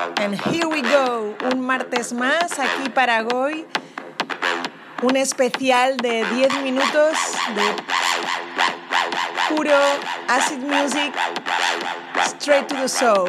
And here we go, un martes más aquí para Goy, un especial de 10 minutos de puro acid music straight to the soul.